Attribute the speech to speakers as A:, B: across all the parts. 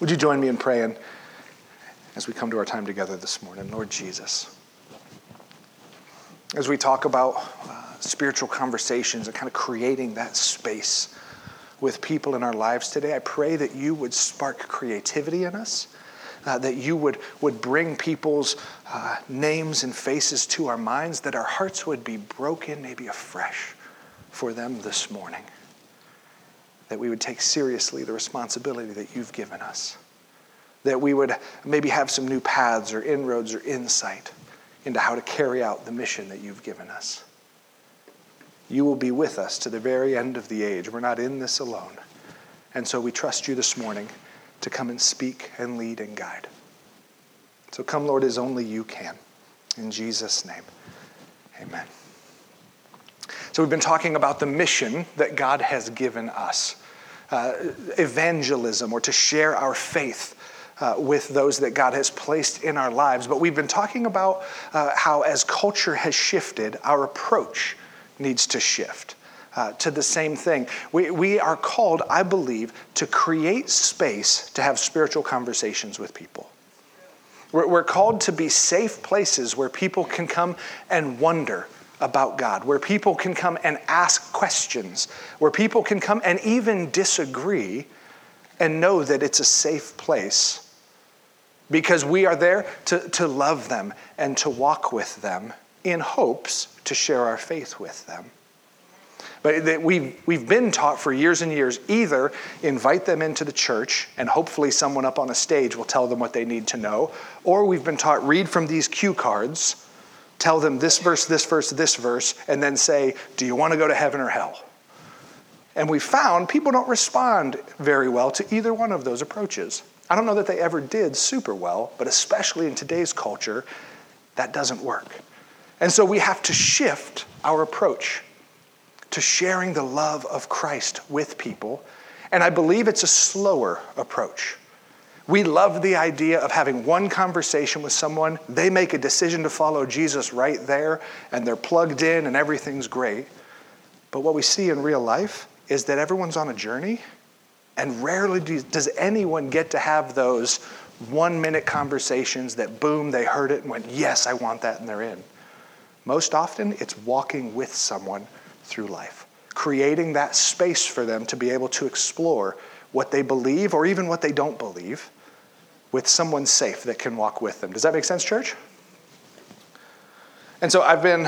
A: Would you join me in praying as we come to our time together this morning? Lord Jesus, as we talk about uh, spiritual conversations and kind of creating that space with people in our lives today, I pray that you would spark creativity in us. Uh, that you would, would bring people's uh, names and faces to our minds, that our hearts would be broken, maybe afresh for them this morning that we would take seriously the responsibility that you've given us, that we would maybe have some new paths or inroads or insight into how to carry out the mission that you've given us. You will be with us to the very end of the age. We're not in this alone. And so we trust you this morning to come and speak and lead and guide. So come, Lord, as only you can. In Jesus' name, amen. So, we've been talking about the mission that God has given us uh, evangelism, or to share our faith. Uh, with those that God has placed in our lives. But we've been talking about uh, how, as culture has shifted, our approach needs to shift. Uh, to the same thing. We, we are called, I believe, to create space to have spiritual conversations with people. We're, we're called to be safe places where people can come and wonder about God, where people can come and ask questions, where people can come and even disagree and know that it's a safe place because we are there to, to love them and to walk with them in hopes to share our faith with them. But we've, we've been taught for years and years either invite them into the church and hopefully someone up on a stage will tell them what they need to know, or we've been taught read from these cue cards tell them this verse, this verse, this verse, and then say, Do you want to go to heaven or hell? And we found people don't respond very well to either one of those approaches. I don't know that they ever did super well, but especially in today's culture, that doesn't work. And so we have to shift our approach to sharing the love of Christ with people. And I believe it's a slower approach. We love the idea of having one conversation with someone, they make a decision to follow Jesus right there, and they're plugged in and everything's great. But what we see in real life is that everyone's on a journey, and rarely does anyone get to have those one minute conversations that boom, they heard it and went, Yes, I want that, and they're in. Most often, it's walking with someone through life, creating that space for them to be able to explore what they believe or even what they don't believe with someone safe that can walk with them. Does that make sense, church? And so I've been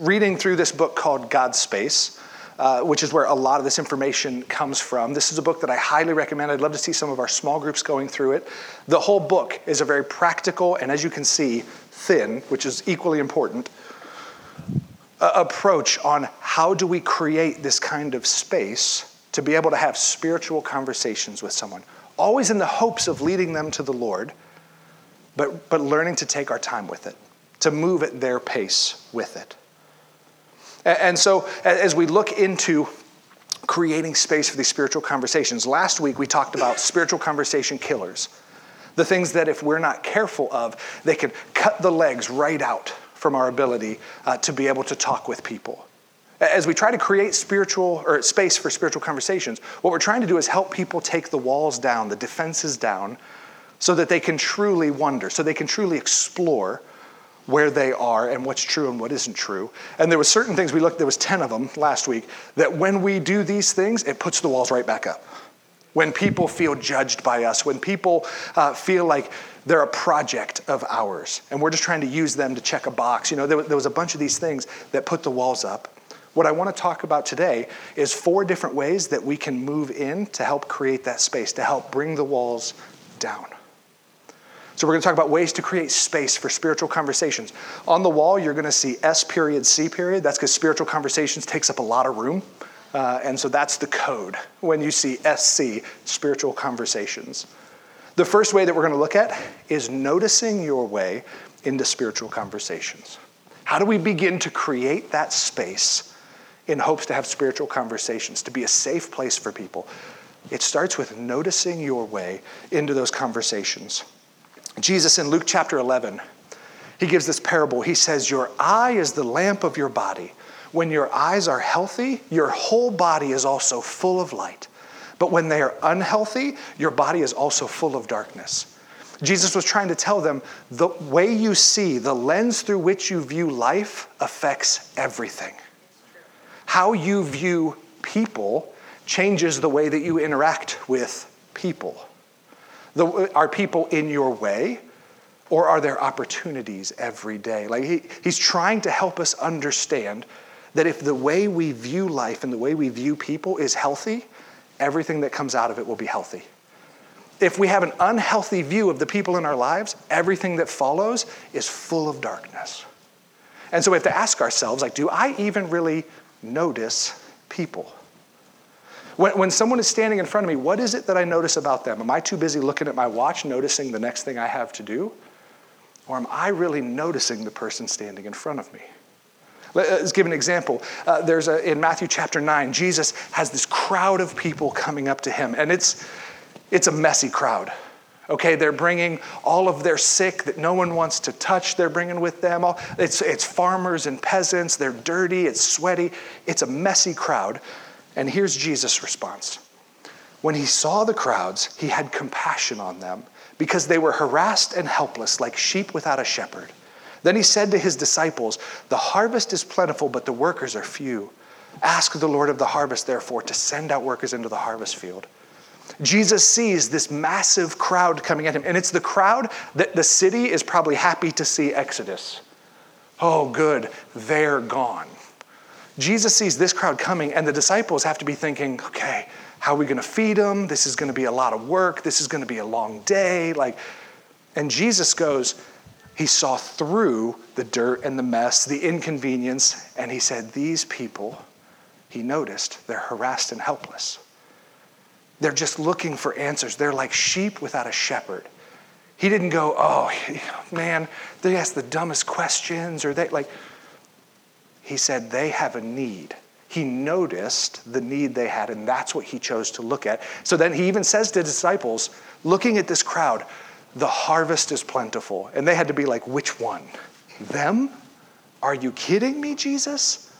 A: reading through this book called God's Space. Uh, which is where a lot of this information comes from. This is a book that I highly recommend. I'd love to see some of our small groups going through it. The whole book is a very practical and, as you can see, thin, which is equally important, uh, approach on how do we create this kind of space to be able to have spiritual conversations with someone always in the hopes of leading them to the Lord, but, but learning to take our time with it, to move at their pace with it. And, and so, as we look into creating space for these spiritual conversations, last week we talked about spiritual conversation killers. The things that, if we're not careful of, they can cut the legs right out from our ability uh, to be able to talk with people. As we try to create spiritual or space for spiritual conversations, what we're trying to do is help people take the walls down, the defenses down, so that they can truly wonder, so they can truly explore where they are and what's true and what isn't true. And there was certain things we looked, there was 10 of them last week, that when we do these things, it puts the walls right back up. When people feel judged by us, when people uh, feel like they're a project of ours, and we're just trying to use them to check a box. You know, there, there was a bunch of these things that put the walls up. What I want to talk about today is four different ways that we can move in to help create that space, to help bring the walls down. So, we're going to talk about ways to create space for spiritual conversations. On the wall, you're going to see S period, C period. That's because spiritual conversations takes up a lot of room. Uh, and so that's the code when you see SC, spiritual conversations. The first way that we're going to look at is noticing your way into spiritual conversations. How do we begin to create that space in hopes to have spiritual conversations, to be a safe place for people. It starts with noticing your way into those conversations. Jesus in Luke chapter 11, he gives this parable. He says, Your eye is the lamp of your body. When your eyes are healthy, your whole body is also full of light. But when they are unhealthy, your body is also full of darkness. Jesus was trying to tell them the way you see, the lens through which you view life affects everything. How you view people changes the way that you interact with people. The, are people in your way? Or are there opportunities every day? Like he, he's trying to help us understand that if the way we view life and the way we view people is healthy, everything that comes out of it will be healthy. If we have an unhealthy view of the people in our lives, everything that follows is full of darkness. And so we have to ask ourselves, like, do I even really notice people? When, when someone is standing in front of me, what is it that I notice about them? Am I too busy looking at my watch, noticing the next thing I have to do? Or am I really noticing the person standing in front of me? Let's give an example. Uh, there's a, in Matthew chapter 9, Jesus has this crowd of people coming up to him, and it's, it's a messy crowd. Okay, they're bringing all of their sick that no one wants to touch, they're bringing with them. It's, it's farmers and peasants, they're dirty, it's sweaty, it's a messy crowd. And here's Jesus' response When he saw the crowds, he had compassion on them because they were harassed and helpless, like sheep without a shepherd. Then he said to his disciples, The harvest is plentiful, but the workers are few. Ask the Lord of the harvest, therefore, to send out workers into the harvest field. Jesus sees this massive crowd coming at him, and it's the crowd that the city is probably happy to see Exodus. Oh, good, they're gone. Jesus sees this crowd coming, and the disciples have to be thinking, okay, how are we going to feed them? This is going to be a lot of work. This is going to be a long day. Like, and Jesus goes, he saw through the dirt and the mess, the inconvenience, and he said, These people, he noticed, they're harassed and helpless. They're just looking for answers. They're like sheep without a shepherd. He didn't go, Oh, man, they ask the dumbest questions, or they like, he said, They have a need. He noticed the need they had, and that's what he chose to look at. So then he even says to disciples, looking at this crowd, the harvest is plentiful. And they had to be like, which one? Them? Are you kidding me, Jesus?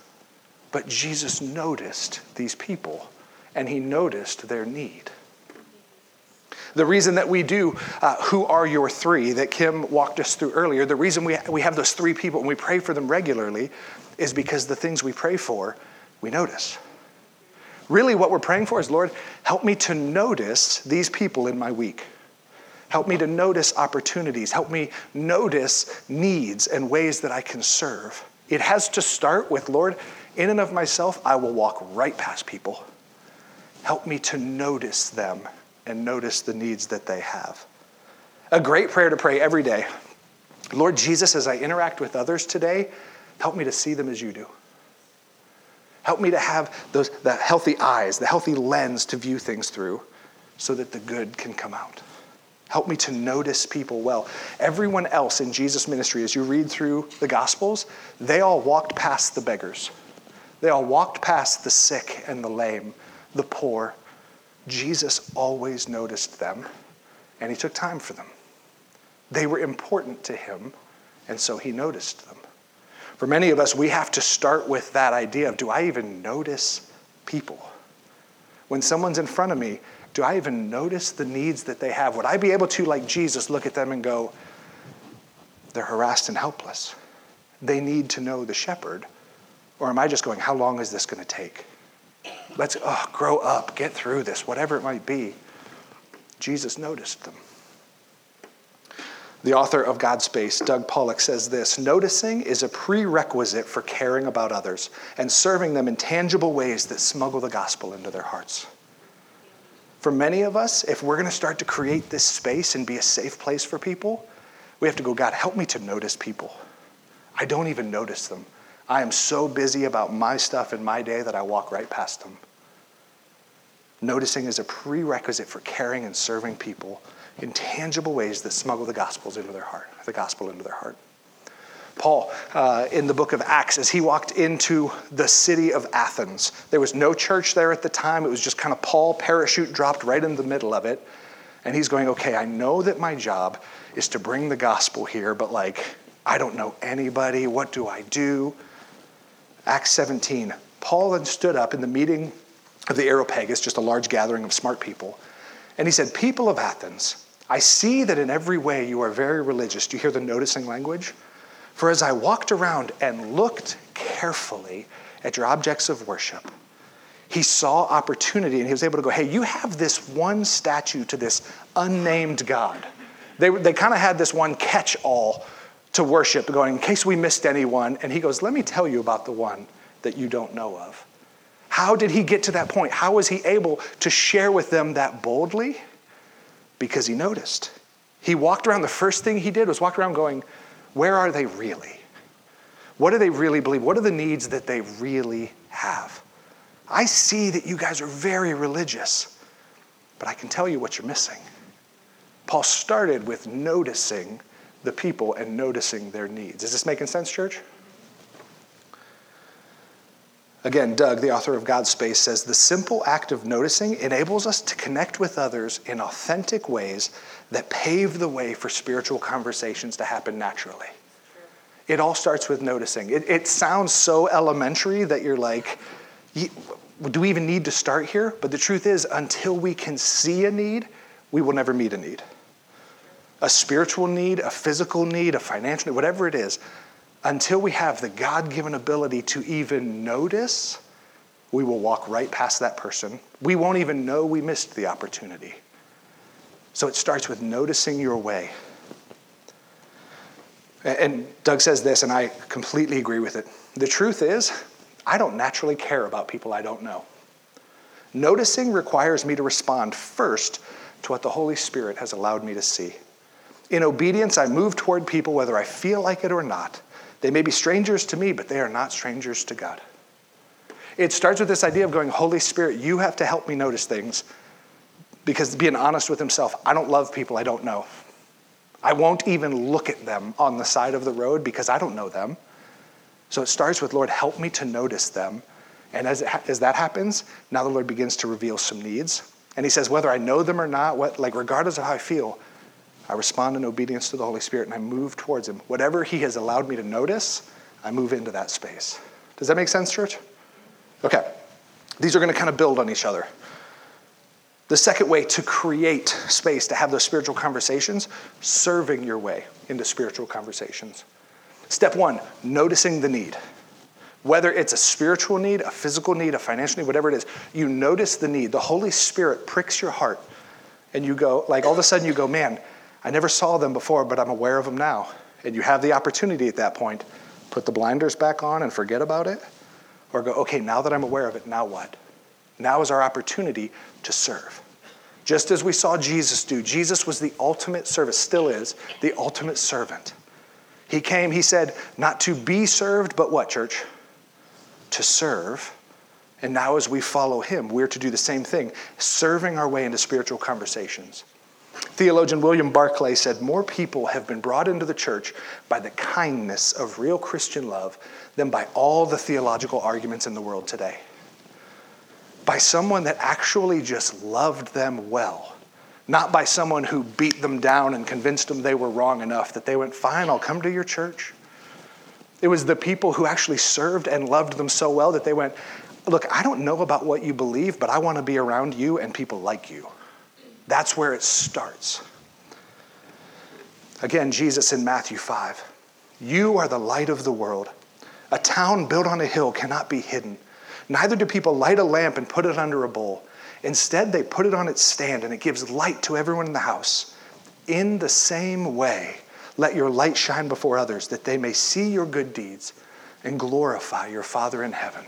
A: But Jesus noticed these people and he noticed their need. The reason that we do uh, Who Are Your Three that Kim walked us through earlier, the reason we, we have those three people and we pray for them regularly is because the things we pray for, we notice. Really, what we're praying for is Lord, help me to notice these people in my week. Help me to notice opportunities. Help me notice needs and ways that I can serve. It has to start with, Lord, in and of myself, I will walk right past people. Help me to notice them and notice the needs that they have. A great prayer to pray every day. Lord Jesus, as I interact with others today, help me to see them as you do. Help me to have those, the healthy eyes, the healthy lens to view things through so that the good can come out. Help me to notice people well. Everyone else in Jesus' ministry, as you read through the Gospels, they all walked past the beggars. They all walked past the sick and the lame, the poor. Jesus always noticed them, and he took time for them. They were important to him, and so he noticed them. For many of us, we have to start with that idea of do I even notice people? When someone's in front of me, do I even notice the needs that they have? Would I be able to, like Jesus, look at them and go, they're harassed and helpless? They need to know the shepherd. Or am I just going, how long is this going to take? Let's oh, grow up, get through this, whatever it might be. Jesus noticed them. The author of God's Space, Doug Pollock, says this Noticing is a prerequisite for caring about others and serving them in tangible ways that smuggle the gospel into their hearts. For many of us, if we're going to start to create this space and be a safe place for people, we have to go, God, help me to notice people. I don't even notice them. I am so busy about my stuff in my day that I walk right past them. Noticing is a prerequisite for caring and serving people in tangible ways that smuggle the gospels into their heart, the gospel into their heart. Paul, uh, in the book of Acts, as he walked into the city of Athens, there was no church there at the time. It was just kind of Paul, parachute dropped right in the middle of it. And he's going, okay, I know that my job is to bring the gospel here, but like, I don't know anybody. What do I do? Acts 17. Paul then stood up in the meeting of the Areopagus, just a large gathering of smart people. And he said, People of Athens, I see that in every way you are very religious. Do you hear the noticing language? For as I walked around and looked carefully at your objects of worship, he saw opportunity and he was able to go, Hey, you have this one statue to this unnamed God. They, they kind of had this one catch all to worship, going, In case we missed anyone. And he goes, Let me tell you about the one that you don't know of. How did he get to that point? How was he able to share with them that boldly? Because he noticed. He walked around, the first thing he did was walk around going, Where are they really? What do they really believe? What are the needs that they really have? I see that you guys are very religious, but I can tell you what you're missing. Paul started with noticing the people and noticing their needs. Is this making sense, church? Again, Doug, the author of God's Space, says the simple act of noticing enables us to connect with others in authentic ways that pave the way for spiritual conversations to happen naturally. It all starts with noticing. It, it sounds so elementary that you're like, do we even need to start here? But the truth is, until we can see a need, we will never meet a need. A spiritual need, a physical need, a financial need, whatever it is, until we have the God given ability to even notice, we will walk right past that person. We won't even know we missed the opportunity. So it starts with noticing your way. And Doug says this, and I completely agree with it. The truth is, I don't naturally care about people I don't know. Noticing requires me to respond first to what the Holy Spirit has allowed me to see. In obedience, I move toward people whether I feel like it or not. They may be strangers to me, but they are not strangers to God. It starts with this idea of going, Holy Spirit, you have to help me notice things. Because being honest with himself, I don't love people I don't know. I won't even look at them on the side of the road because I don't know them. So it starts with, Lord, help me to notice them. And as, ha- as that happens, now the Lord begins to reveal some needs. And he says, whether I know them or not, what, like regardless of how I feel, I respond in obedience to the Holy Spirit and I move towards Him. Whatever He has allowed me to notice, I move into that space. Does that make sense, church? Okay. These are going to kind of build on each other. The second way to create space to have those spiritual conversations, serving your way into spiritual conversations. Step one, noticing the need. Whether it's a spiritual need, a physical need, a financial need, whatever it is, you notice the need. The Holy Spirit pricks your heart, and you go, like all of a sudden you go, man, I never saw them before, but I'm aware of them now. And you have the opportunity at that point, put the blinders back on and forget about it, or go, okay, now that I'm aware of it, now what? Now is our opportunity to serve. Just as we saw Jesus do, Jesus was the ultimate servant, still is, the ultimate servant. He came, he said, not to be served, but what, church? To serve. And now, as we follow him, we're to do the same thing, serving our way into spiritual conversations. Theologian William Barclay said, More people have been brought into the church by the kindness of real Christian love than by all the theological arguments in the world today. By someone that actually just loved them well, not by someone who beat them down and convinced them they were wrong enough that they went, Fine, I'll come to your church. It was the people who actually served and loved them so well that they went, Look, I don't know about what you believe, but I want to be around you and people like you. That's where it starts. Again, Jesus in Matthew 5 You are the light of the world. A town built on a hill cannot be hidden. Neither do people light a lamp and put it under a bowl. Instead, they put it on its stand and it gives light to everyone in the house. In the same way, let your light shine before others that they may see your good deeds and glorify your Father in heaven.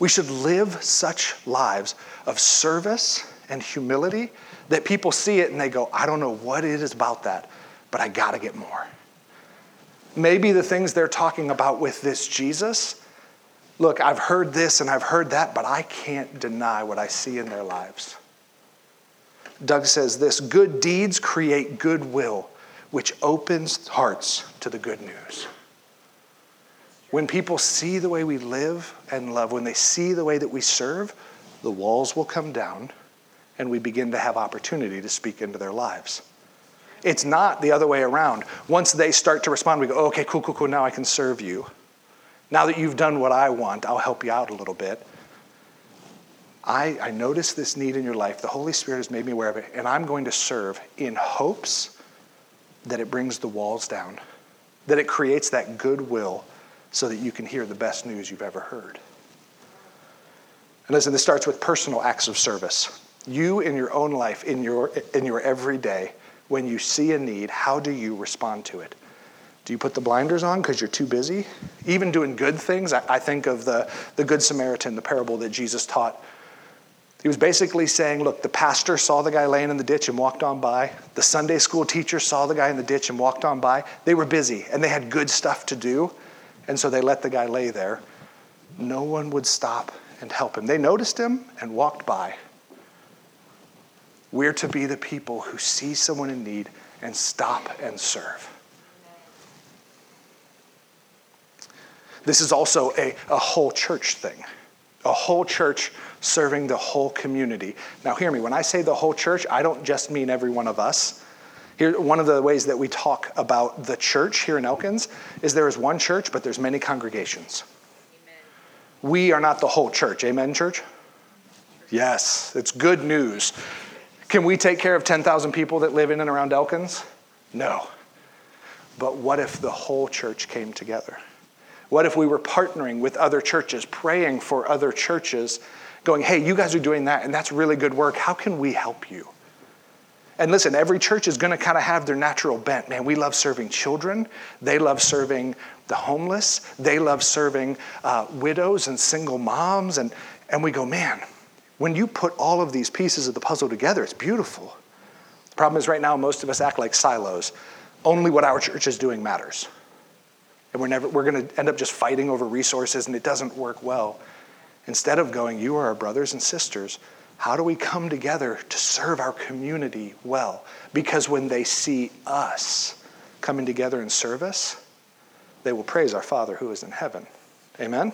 A: We should live such lives of service and humility that people see it and they go, I don't know what it is about that, but I got to get more. Maybe the things they're talking about with this Jesus, look, I've heard this and I've heard that, but I can't deny what I see in their lives. Doug says this good deeds create goodwill, which opens hearts to the good news. When people see the way we live and love, when they see the way that we serve, the walls will come down and we begin to have opportunity to speak into their lives. It's not the other way around. Once they start to respond, we go, okay, cool, cool, cool, now I can serve you. Now that you've done what I want, I'll help you out a little bit. I, I notice this need in your life. The Holy Spirit has made me aware of it, and I'm going to serve in hopes that it brings the walls down, that it creates that goodwill so that you can hear the best news you've ever heard. And listen, this starts with personal acts of service. You in your own life, in your, in your everyday, when you see a need, how do you respond to it? Do you put the blinders on because you're too busy? Even doing good things, I, I think of the, the Good Samaritan, the parable that Jesus taught. He was basically saying, look, the pastor saw the guy laying in the ditch and walked on by. The Sunday school teacher saw the guy in the ditch and walked on by. They were busy and they had good stuff to do, and so they let the guy lay there. No one would stop and help him. They noticed him and walked by. We're to be the people who see someone in need and stop and serve. This is also a, a whole church thing, a whole church serving the whole community. Now, hear me, when I say the whole church, I don't just mean every one of us. Here, one of the ways that we talk about the church here in Elkins is there is one church, but there's many congregations. Amen. We are not the whole church. Amen, church? Yes, it's good news. Can we take care of 10,000 people that live in and around Elkins? No. But what if the whole church came together? What if we were partnering with other churches, praying for other churches, going, hey, you guys are doing that, and that's really good work. How can we help you? And listen, every church is going to kind of have their natural bent. Man, we love serving children. They love serving the homeless. They love serving uh, widows and single moms. And, and we go, man, when you put all of these pieces of the puzzle together, it's beautiful. The problem is, right now, most of us act like silos. Only what our church is doing matters. And we're, never, we're going to end up just fighting over resources, and it doesn't work well. Instead of going, You are our brothers and sisters, how do we come together to serve our community well? Because when they see us coming together in service, they will praise our Father who is in heaven. Amen?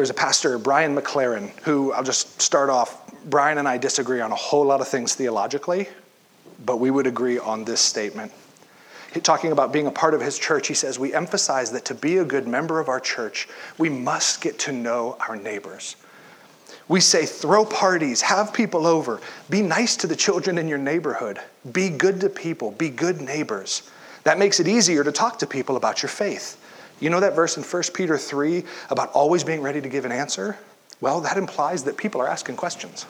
A: There's a pastor, Brian McLaren, who I'll just start off. Brian and I disagree on a whole lot of things theologically, but we would agree on this statement. Talking about being a part of his church, he says, We emphasize that to be a good member of our church, we must get to know our neighbors. We say, throw parties, have people over, be nice to the children in your neighborhood, be good to people, be good neighbors. That makes it easier to talk to people about your faith. You know that verse in 1 Peter 3 about always being ready to give an answer? Well, that implies that people are asking questions.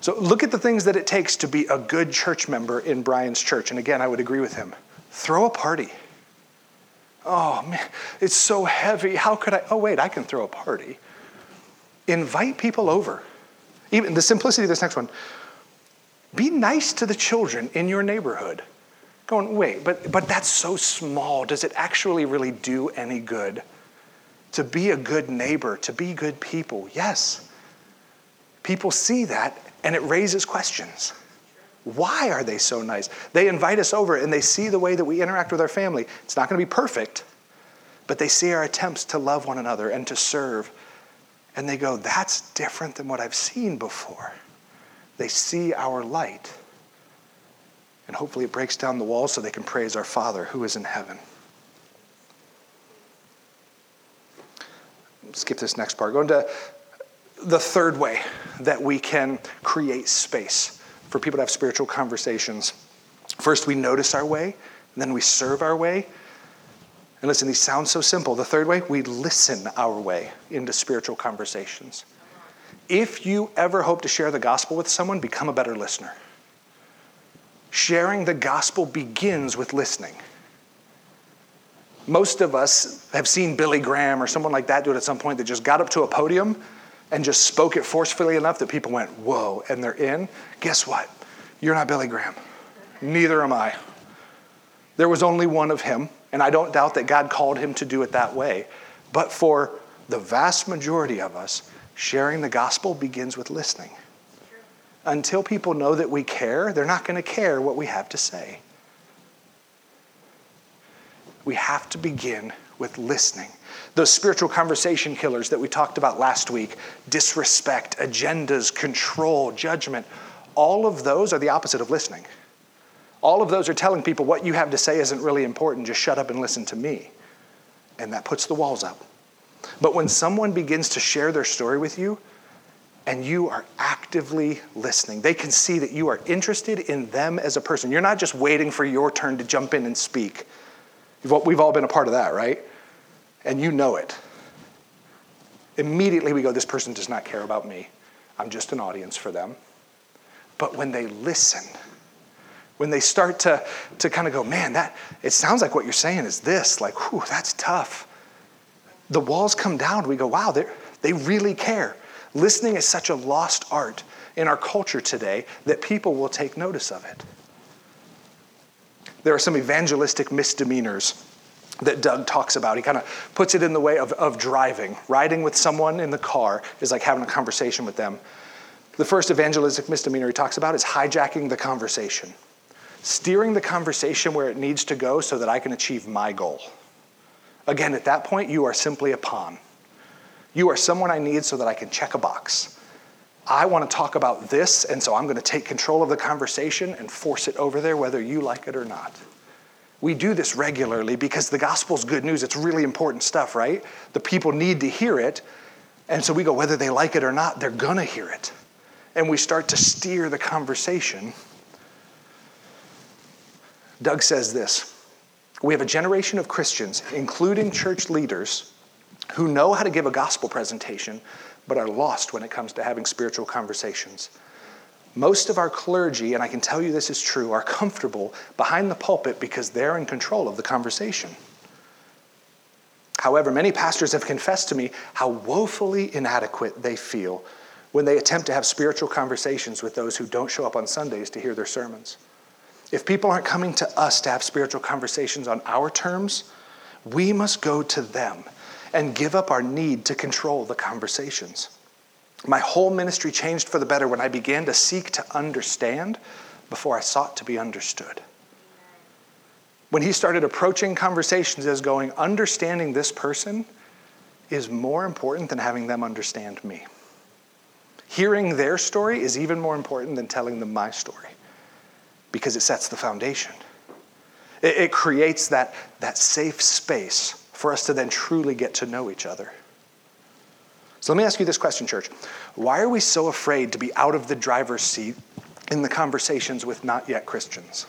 A: So look at the things that it takes to be a good church member in Brian's church. And again, I would agree with him. Throw a party. Oh, man, it's so heavy. How could I? Oh, wait, I can throw a party. Invite people over. Even the simplicity of this next one. Be nice to the children in your neighborhood going, wait, but, but that's so small. Does it actually really do any good? To be a good neighbor, to be good people, yes. People see that and it raises questions. Why are they so nice? They invite us over and they see the way that we interact with our family. It's not going to be perfect, but they see our attempts to love one another and to serve. And they go, that's different than what I've seen before. They see our light. And hopefully it breaks down the walls so they can praise our Father who is in heaven. Skip this next part. Go into the third way that we can create space for people to have spiritual conversations. First, we notice our way, then we serve our way. And listen, these sound so simple. The third way, we listen our way into spiritual conversations. If you ever hope to share the gospel with someone, become a better listener. Sharing the gospel begins with listening. Most of us have seen Billy Graham or someone like that do it at some point that just got up to a podium and just spoke it forcefully enough that people went, whoa, and they're in. Guess what? You're not Billy Graham. Neither am I. There was only one of him, and I don't doubt that God called him to do it that way. But for the vast majority of us, sharing the gospel begins with listening until people know that we care, they're not going to care what we have to say. We have to begin with listening. Those spiritual conversation killers that we talked about last week disrespect, agendas, control, judgment all of those are the opposite of listening. All of those are telling people what you have to say isn't really important, just shut up and listen to me. And that puts the walls up. But when someone begins to share their story with you, and you are actively listening. They can see that you are interested in them as a person. You're not just waiting for your turn to jump in and speak. We've all been a part of that, right? And you know it. Immediately we go, This person does not care about me. I'm just an audience for them. But when they listen, when they start to, to kind of go, Man, that it sounds like what you're saying is this, like, whew, that's tough. The walls come down. We go, Wow, they really care. Listening is such a lost art in our culture today that people will take notice of it. There are some evangelistic misdemeanors that Doug talks about. He kind of puts it in the way of, of driving. Riding with someone in the car is like having a conversation with them. The first evangelistic misdemeanor he talks about is hijacking the conversation, steering the conversation where it needs to go so that I can achieve my goal. Again, at that point, you are simply a pawn. You are someone I need so that I can check a box. I want to talk about this, and so I'm going to take control of the conversation and force it over there, whether you like it or not. We do this regularly because the gospel's good news. It's really important stuff, right? The people need to hear it. And so we go, whether they like it or not, they're going to hear it. And we start to steer the conversation. Doug says this We have a generation of Christians, including church leaders, who know how to give a gospel presentation, but are lost when it comes to having spiritual conversations. Most of our clergy, and I can tell you this is true, are comfortable behind the pulpit because they're in control of the conversation. However, many pastors have confessed to me how woefully inadequate they feel when they attempt to have spiritual conversations with those who don't show up on Sundays to hear their sermons. If people aren't coming to us to have spiritual conversations on our terms, we must go to them and give up our need to control the conversations. My whole ministry changed for the better when I began to seek to understand before I sought to be understood. When he started approaching conversations as going, understanding this person is more important than having them understand me. Hearing their story is even more important than telling them my story because it sets the foundation. It, it creates that, that safe space for us to then truly get to know each other. So let me ask you this question, church. Why are we so afraid to be out of the driver's seat in the conversations with not yet Christians?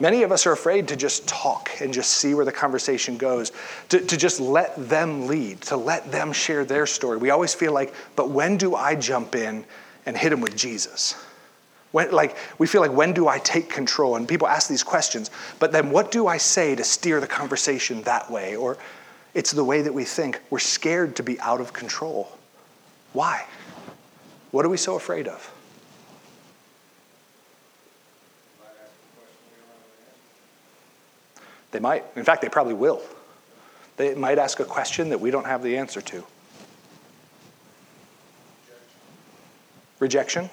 A: Many of us are afraid to just talk and just see where the conversation goes, to, to just let them lead, to let them share their story. We always feel like, but when do I jump in and hit them with Jesus? When, like, we feel like, when do I take control? And people ask these questions, but then what do I say to steer the conversation that way? Or it's the way that we think. We're scared to be out of control. Why? What are we so afraid of? They might. In fact, they probably will. They might ask a question that we don't have the answer to. Rejection?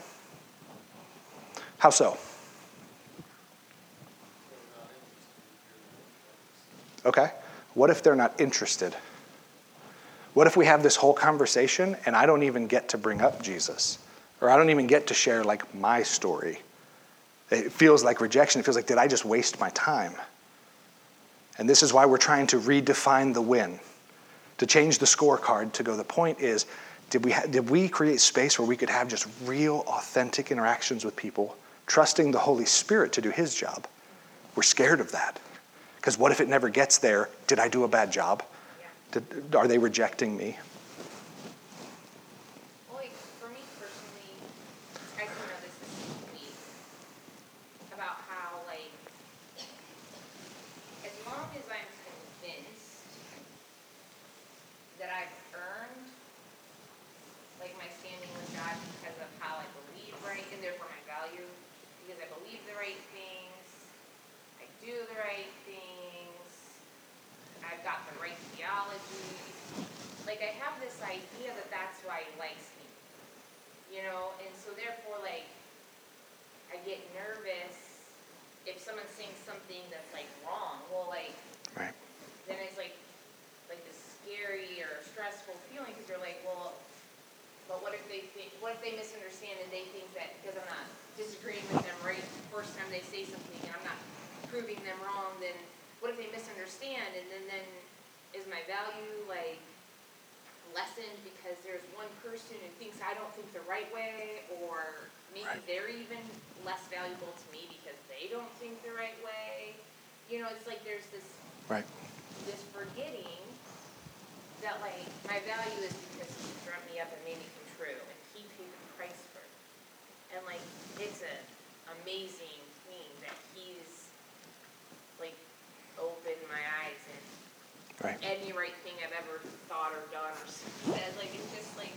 A: How so? Okay. What if they're not interested? What if we have this whole conversation and I don't even get to bring up Jesus? Or I don't even get to share like my story? It feels like rejection. It feels like, did I just waste my time? And this is why we're trying to redefine the win, to change the scorecard to go, the point is, did we, ha- did we create space where we could have just real, authentic interactions with people trusting the Holy Spirit to do His job. We're scared of that. Because what if it never gets there? Did I do a bad job? Did, are they rejecting me?
B: proving them wrong, then what if they misunderstand and then, then is my value like lessened because there's one person who thinks I don't think the right way, or maybe right. they're even less valuable to me because they don't think the right way. You know, it's like there's this
A: right.
B: this forgetting that like my value is because he dreamt me up and made me come true, and he paid the price for it. And like it's an amazing thing that he's like opened my eyes and
A: right.
B: any right thing I've ever thought or done or said. Like it's just like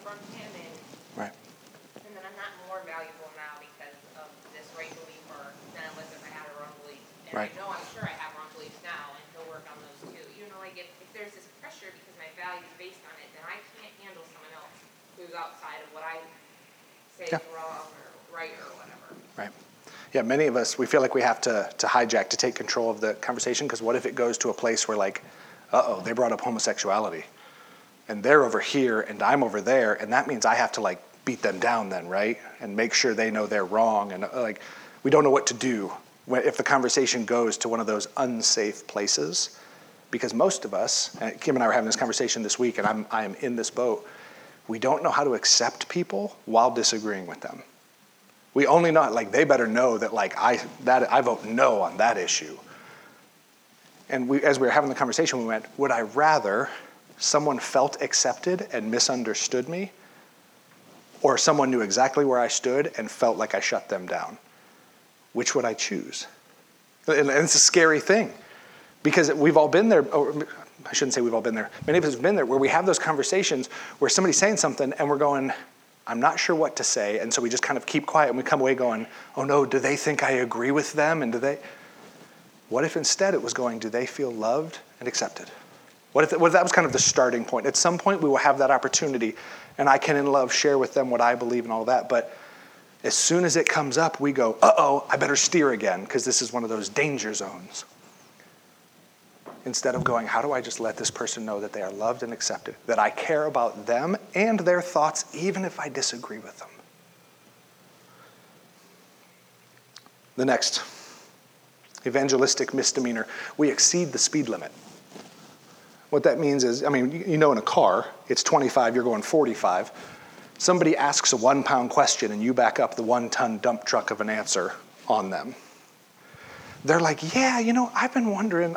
B: from him and
A: right.
B: And then I'm not more valuable now because of this right belief or than I was if I had a wrong belief. And
A: right.
B: I know I'm sure I have wrong beliefs now and he'll work on those too. You know, like if, if there's this pressure because my value is based on it, then I can't handle someone else who's outside of what I say yeah. is wrong or right or whatever.
A: Yeah, many of us, we feel like we have to, to hijack, to take control of the conversation, because what if it goes to a place where, like, uh oh, they brought up homosexuality, and they're over here, and I'm over there, and that means I have to, like, beat them down then, right? And make sure they know they're wrong, and, uh, like, we don't know what to do if the conversation goes to one of those unsafe places. Because most of us, and Kim and I were having this conversation this week, and I'm, I am in this boat, we don't know how to accept people while disagreeing with them. We only know, like, they better know that, like, I, that, I vote no on that issue. And we, as we were having the conversation, we went, would I rather someone felt accepted and misunderstood me, or someone knew exactly where I stood and felt like I shut them down? Which would I choose? And it's a scary thing because we've all been there. I shouldn't say we've all been there. Many of us have been there where we have those conversations where somebody's saying something and we're going, I'm not sure what to say. And so we just kind of keep quiet and we come away going, oh no, do they think I agree with them? And do they? What if instead it was going, do they feel loved and accepted? What if, what if that was kind of the starting point? At some point, we will have that opportunity, and I can, in love, share with them what I believe and all that. But as soon as it comes up, we go, uh oh, I better steer again, because this is one of those danger zones instead of going, how do I just let this person know that they are loved and accepted, that I care about them and their thoughts, even if I disagree with them? The next evangelistic misdemeanor we exceed the speed limit. What that means is, I mean, you know, in a car, it's 25, you're going 45. Somebody asks a one pound question and you back up the one ton dump truck of an answer on them. They're like, yeah, you know, I've been wondering,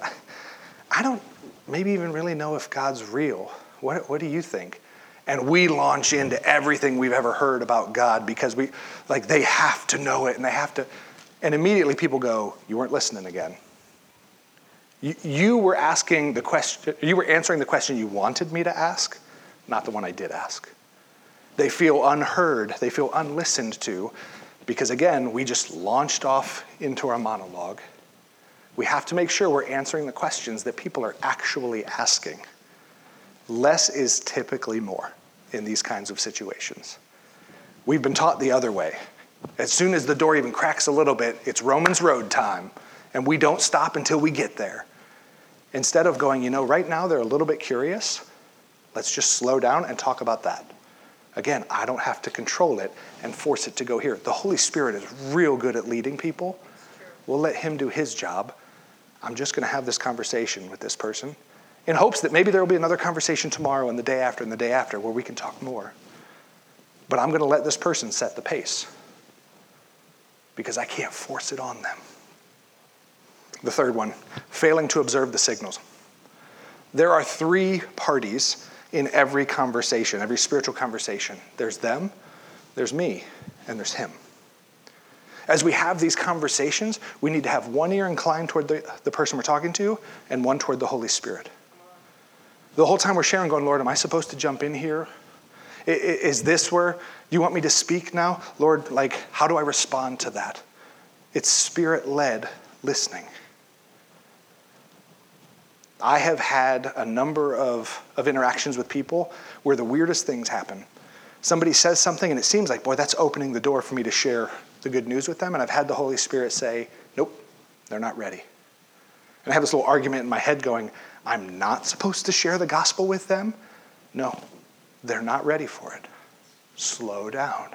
A: I don't maybe even really know if God's real. What, what do you think? And we launch into everything we've ever heard about God because we, like, they have to know it and they have to. And immediately people go, You weren't listening again. You, you were asking the question, you were answering the question you wanted me to ask, not the one I did ask. They feel unheard, they feel unlistened to, because again, we just launched off into our monologue we have to make sure we're answering the questions that people are actually asking. Less is typically more in these kinds of situations. We've been taught the other way. As soon as the door even cracks a little bit, it's Romans road time, and we don't stop until we get there. Instead of going, you know, right now they're a little bit curious, let's just slow down and talk about that. Again, I don't have to control it and force it to go here. The Holy Spirit is real good at leading people. We'll let Him do His job. I'm just going to have this conversation with this person in hopes that maybe there will be another conversation tomorrow and the day after and the day after where we can talk more. But I'm going to let this person set the pace because I can't force it on them. The third one, failing to observe the signals. There are three parties in every conversation, every spiritual conversation there's them, there's me, and there's him. As we have these conversations, we need to have one ear inclined toward the, the person we're talking to and one toward the Holy Spirit. The whole time we're sharing, going, Lord, am I supposed to jump in here? Is this where you want me to speak now? Lord, like, how do I respond to that? It's spirit led listening. I have had a number of, of interactions with people where the weirdest things happen. Somebody says something, and it seems like, boy, that's opening the door for me to share the good news with them, and I've had the Holy Spirit say, nope, they're not ready. And I have this little argument in my head going, I'm not supposed to share the gospel with them? No, they're not ready for it. Slow down.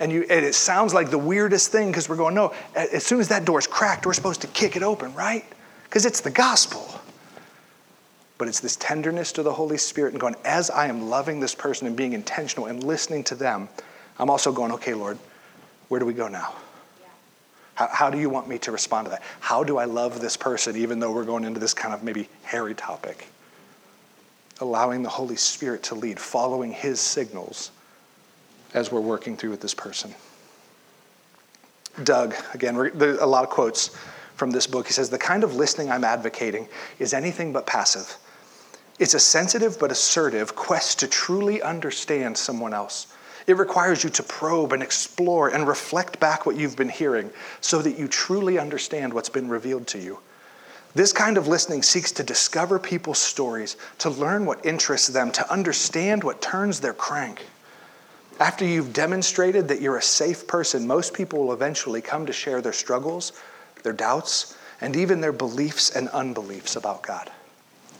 A: And, you, and it sounds like the weirdest thing because we're going, no, as soon as that door's cracked, we're supposed to kick it open, right? Because it's the gospel. But it's this tenderness to the Holy Spirit and going, as I am loving this person and being intentional and listening to them, I'm also going, okay, Lord, where do we go now? How, how do you want me to respond to that? How do I love this person, even though we're going into this kind of maybe hairy topic? Allowing the Holy Spirit to lead, following his signals as we're working through with this person. Doug, again, a lot of quotes from this book. He says, The kind of listening I'm advocating is anything but passive. It's a sensitive but assertive quest to truly understand someone else. It requires you to probe and explore and reflect back what you've been hearing so that you truly understand what's been revealed to you. This kind of listening seeks to discover people's stories, to learn what interests them, to understand what turns their crank. After you've demonstrated that you're a safe person, most people will eventually come to share their struggles, their doubts, and even their beliefs and unbeliefs about God.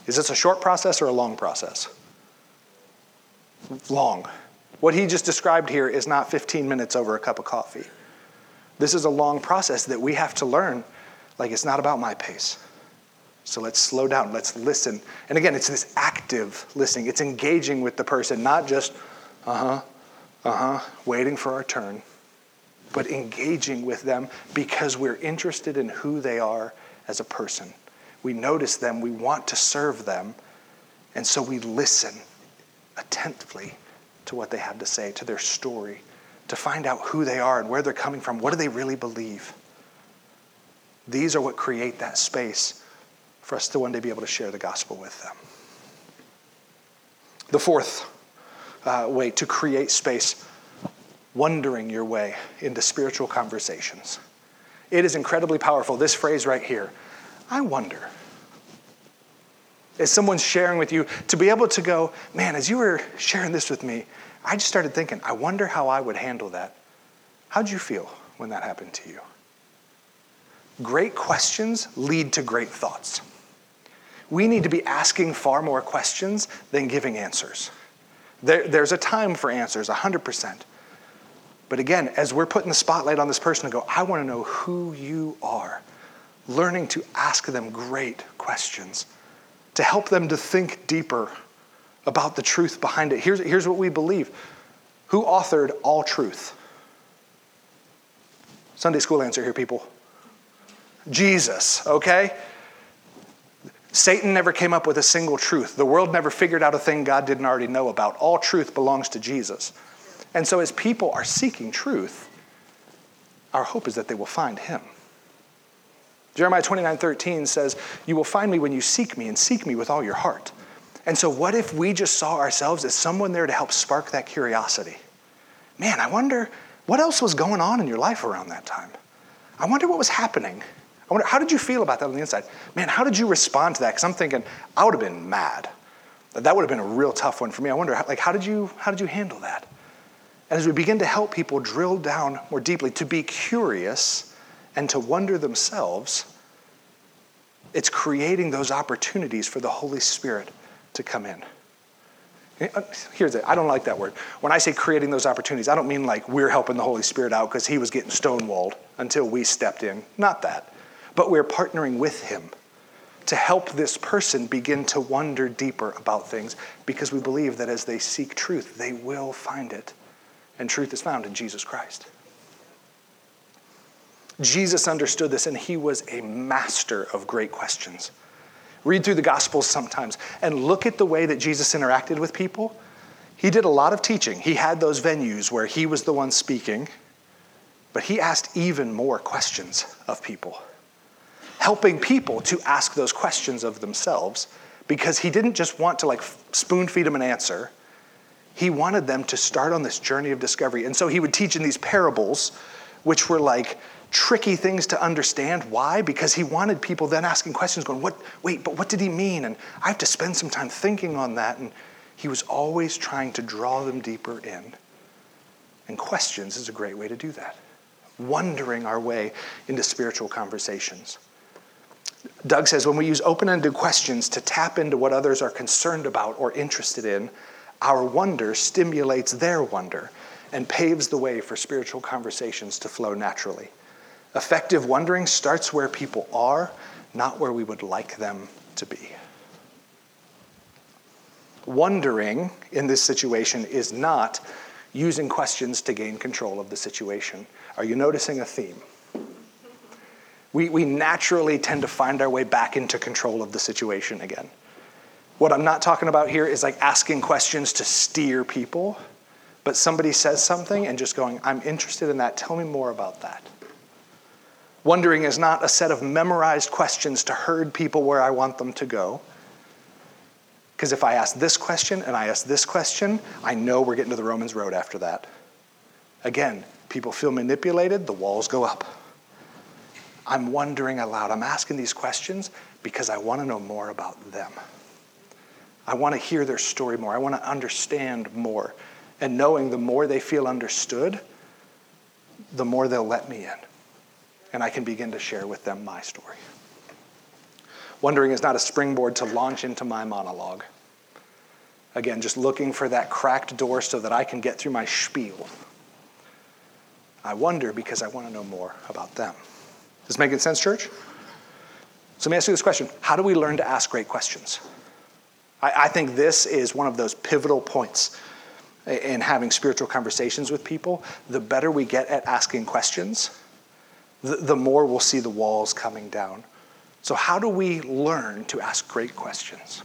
A: Is this a short process or a long process? Long. What he just described here is not 15 minutes over a cup of coffee. This is a long process that we have to learn. Like, it's not about my pace. So let's slow down, let's listen. And again, it's this active listening, it's engaging with the person, not just, uh huh, uh huh, waiting for our turn, but engaging with them because we're interested in who they are as a person. We notice them, we want to serve them, and so we listen attentively to what they have to say, to their story, to find out who they are and where they're coming from. What do they really believe? These are what create that space for us to one day be able to share the gospel with them. The fourth uh, way to create space, wondering your way into spiritual conversations. It is incredibly powerful. This phrase right here I wonder as someone's sharing with you, to be able to go, man, as you were sharing this with me, I just started thinking, I wonder how I would handle that. How'd you feel when that happened to you? Great questions lead to great thoughts. We need to be asking far more questions than giving answers. There, there's a time for answers, 100%. But again, as we're putting the spotlight on this person to go, I want to know who you are, learning to ask them great questions to help them to think deeper about the truth behind it. Here's, here's what we believe Who authored all truth? Sunday school answer here, people. Jesus, okay? Satan never came up with a single truth. The world never figured out a thing God didn't already know about. All truth belongs to Jesus. And so, as people are seeking truth, our hope is that they will find Him. Jeremiah 29 13 says, You will find me when you seek me and seek me with all your heart. And so, what if we just saw ourselves as someone there to help spark that curiosity? Man, I wonder what else was going on in your life around that time? I wonder what was happening. I wonder, how did you feel about that on the inside? Man, how did you respond to that? Because I'm thinking, I would have been mad. That would have been a real tough one for me. I wonder, like, how did you, how did you handle that? And as we begin to help people drill down more deeply, to be curious, and to wonder themselves, it's creating those opportunities for the Holy Spirit to come in. Uh, here's it. I don't like that word. When I say creating those opportunities, I don't mean like we're helping the Holy Spirit out because he was getting stonewalled until we stepped in. Not that. But we're partnering with him to help this person begin to wonder deeper about things because we believe that as they seek truth, they will find it. And truth is found in Jesus Christ. Jesus understood this and he was a master of great questions. Read through the Gospels sometimes and look at the way that Jesus interacted with people. He did a lot of teaching. He had those venues where he was the one speaking, but he asked even more questions of people, helping people to ask those questions of themselves because he didn't just want to like spoon feed them an answer. He wanted them to start on this journey of discovery. And so he would teach in these parables, which were like, tricky things to understand. Why? Because he wanted people then asking questions, going, What, wait, but what did he mean? And I have to spend some time thinking on that. And he was always trying to draw them deeper in. And questions is a great way to do that. Wondering our way into spiritual conversations. Doug says when we use open ended questions to tap into what others are concerned about or interested in, our wonder stimulates their wonder and paves the way for spiritual conversations to flow naturally. Effective wondering starts where people are, not where we would like them to be. Wondering in this situation is not using questions to gain control of the situation. Are you noticing a theme? We, we naturally tend to find our way back into control of the situation again. What I'm not talking about here is like asking questions to steer people, but somebody says something and just going, I'm interested in that. Tell me more about that. Wondering is not a set of memorized questions to herd people where I want them to go. Because if I ask this question and I ask this question, I know we're getting to the Romans road after that. Again, people feel manipulated, the walls go up. I'm wondering aloud. I'm asking these questions because I want to know more about them. I want to hear their story more. I want to understand more. And knowing the more they feel understood, the more they'll let me in. And I can begin to share with them my story. Wondering is not a springboard to launch into my monologue. Again, just looking for that cracked door so that I can get through my spiel. I wonder because I want to know more about them. Is this making sense, church? So let me ask you this question How do we learn to ask great questions? I, I think this is one of those pivotal points in having spiritual conversations with people. The better we get at asking questions, the, more we'll see the walls coming down. So, how do we learn to ask great questions?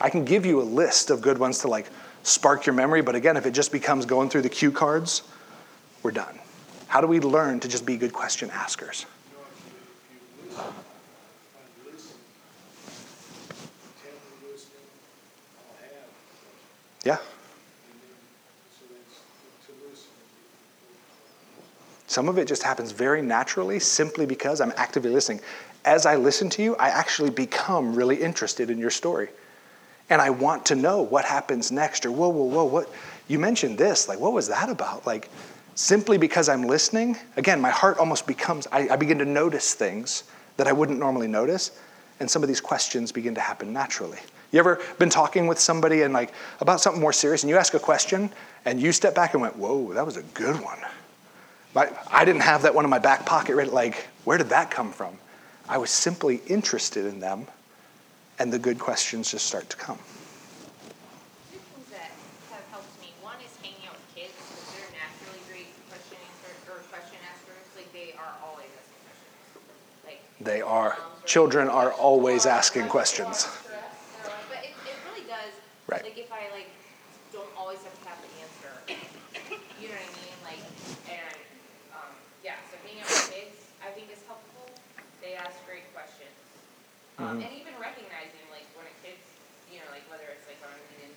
A: I can give you a list of good ones to like spark your memory, but again, if it just becomes going through the cue cards, we're done. How do we learn to just be good question askers? Yeah. Some of it just happens very naturally simply because I'm actively listening. As I listen to you, I actually become really interested in your story. And I want to know what happens next or whoa, whoa, whoa, what you mentioned this, like what was that about? Like simply because I'm listening, again, my heart almost becomes, I, I begin to notice things that I wouldn't normally notice, and some of these questions begin to happen naturally. You ever been talking with somebody and like about something more serious, and you ask a question, and you step back and went, "Whoa, that was a good one." I didn't have that one in my back pocket. Right? Like, where did that come from? I was simply interested in them, and the good questions just start to come.
B: Two things that have helped me. One is hanging out with kids because they're naturally great question answers or question askers. Like they are always asking questions. Like
A: they are. Children are always asking questions. Right.
B: Like if I like don't always have to have the answer. you know what I mean? Like and um, yeah, so being out with kids I think is helpful. They ask great questions. Um, mm-hmm. and even recognizing like when a kid's you know, like whether it's like on in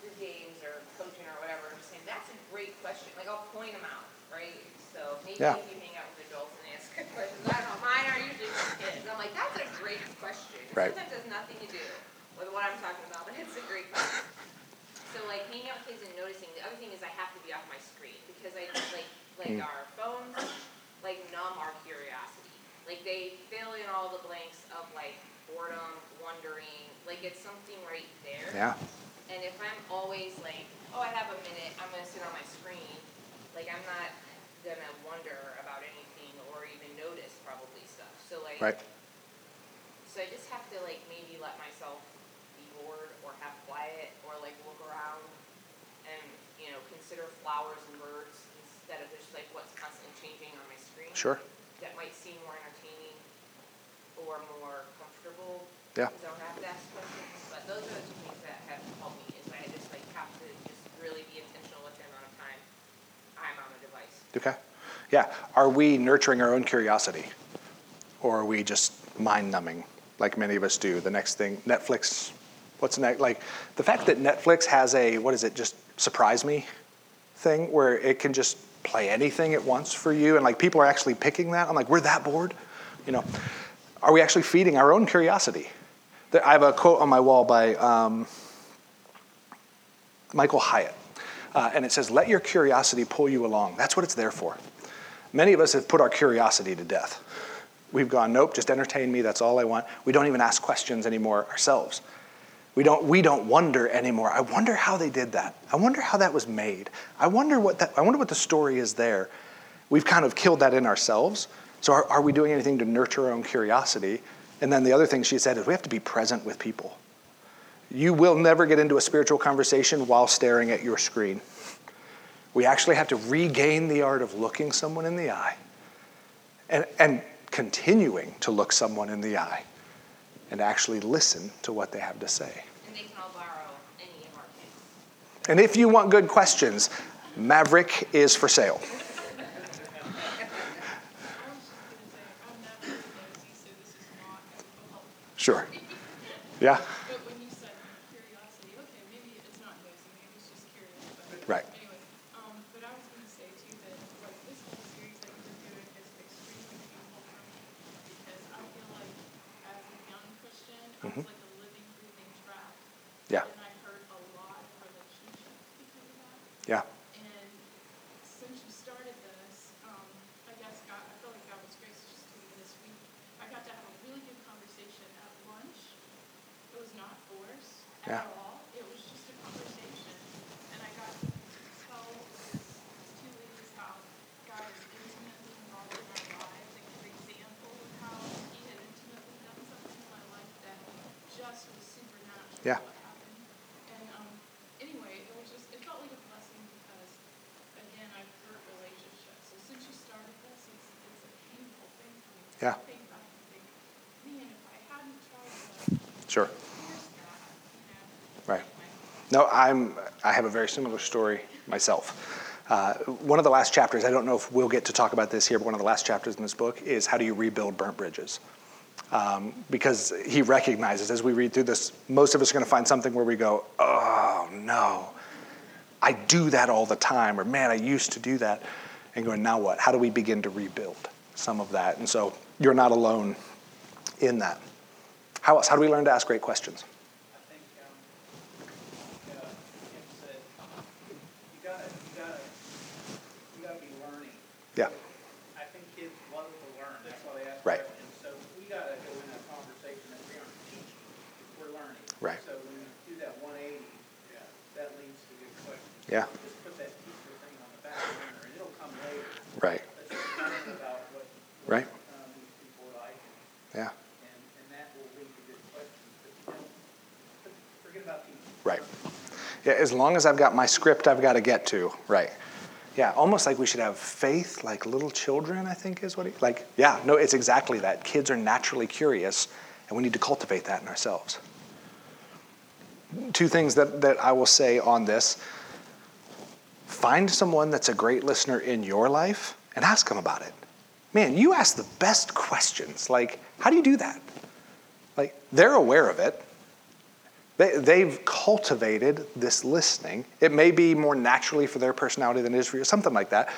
B: through games or coaching or whatever, I'm just saying that's a great question. Like I'll point them out, right? So maybe yeah. if you hang out with adults and ask good questions, I don't know, mine are usually for kids. I'm like, that's a great question. Right. Sometimes it has nothing to do with what I'm talking about, but it's a great question. So like hanging out with kids and noticing. The other thing is I have to be off my screen because I like like mm. our phones like numb our curiosity. Like they fill in all the blanks of like boredom, it's something right there.
A: Yeah.
B: And if I'm always like, oh, I have a minute, I'm gonna sit on my screen. Like I'm not gonna wonder about anything or even notice probably stuff. So like.
A: Right.
B: So I just have to like maybe let myself be bored or have quiet or like look around and, you know, consider flowers and birds instead of just like what's constantly changing on my screen.
A: Sure.
B: That might seem more entertaining or more comfortable.
A: Yeah.
B: Because I don't have to ask questions. But those are the two things that have helped me is I just like have to just really be intentional with the amount of time I'm on the device.
A: Okay. Yeah. Are we nurturing our own curiosity? Or are we just mind numbing like many of us do? The next thing, Netflix what's next? Like the fact that Netflix has a what is it? Just surprise me thing where it can just play anything it wants for you, and like people are actually picking that. I'm like, we're that bored, you know? Are we actually feeding our own curiosity? I have a quote on my wall by um, Michael Hyatt, uh, and it says, "Let your curiosity pull you along. That's what it's there for." Many of us have put our curiosity to death. We've gone, nope, just entertain me, that's all I want. We don't even ask questions anymore ourselves. We don't, we don't wonder anymore. I wonder how they did that. I wonder how that was made. I wonder what, that, I wonder what the story is there. We've kind of killed that in ourselves. So, are, are we doing anything to nurture our own curiosity And then the other thing she said is we have to be present with people. You will never get into a spiritual conversation while staring at your screen. We actually have to regain the art of looking someone in the eye and, and continuing to look someone in the eye and actually listen to what they have to say.
B: And they can all borrow any of our.
A: And if you want good questions, Maverick is for sale.
C: I was just gonna say, I'm not as nosy, so this is not a public.
A: Sure. Yeah?
C: But when you said curiosity, okay, maybe it's not nosy, maybe it's just curious, Yeah.
A: Right.
C: Anyway, um, but I was gonna say too that, like, this whole series that you've been doing is extremely painful for me. Because I feel like, as a young Christian, I was like a living, breathing trap.
A: Yeah.
C: And I hurt a lot of relationships because of that.
A: Yeah.
C: And since you started this, um, I guess God, I feel like God was gracious to me this week. I got to have a really good conversation at lunch. It was not forced
A: Yeah.
C: at all. It was just a conversation. And I got to tell this two ladies how God is intimately involved in our lives and give example of how he had intimately done something in my life that just was supernatural.
A: Yeah.
C: What happened. And, um, anyway, it was just, it felt like a blessing because, again, I've hurt relationships. So since you started this, it's, it's a painful thing for me.
A: Yeah.
C: I think back and think, man, if I hadn't tried to
A: Sure. Right. No, I'm, I have a very similar story myself. Uh, one of the last chapters, I don't know if we'll get to talk about this here, but one of the last chapters in this book is how do you rebuild burnt bridges? Um, because he recognizes as we read through this, most of us are going to find something where we go, oh no, I do that all the time, or man, I used to do that. And going, now what? How do we begin to rebuild some of that? And so you're not alone in that. How else? How do we learn to ask great questions?
D: I think, um, uh, Kim said, you gotta, you gotta, you gotta be learning.
A: Yeah.
D: I think kids love to learn, that's why they ask
A: Right.
D: questions. So we gotta go in a conversation that we aren't teaching, we're learning.
A: Right.
D: So when you do that one eighty, that leads to good questions.
A: Yeah.
D: Just put that teacher thing on the back burner, and it'll come later.
A: Right.
D: Let's just learn about what,
A: Right.
D: what, um, these people like,
A: Yeah.
D: and, and that will lead to good questions. But you don't, forget about teaching.
A: Right. Yeah, as long as I've got my script I've got to get to. Right. Yeah, almost like we should have faith like little children, I think is what he, like, yeah, no, it's exactly that. Kids are naturally curious, and we need to cultivate that in ourselves. Two things that, that I will say on this find someone that's a great listener in your life and ask them about it. Man, you ask the best questions. Like, how do you do that? Like, they're aware of it, they, they've cultivated this listening. It may be more naturally for their personality than it is for you, something like that.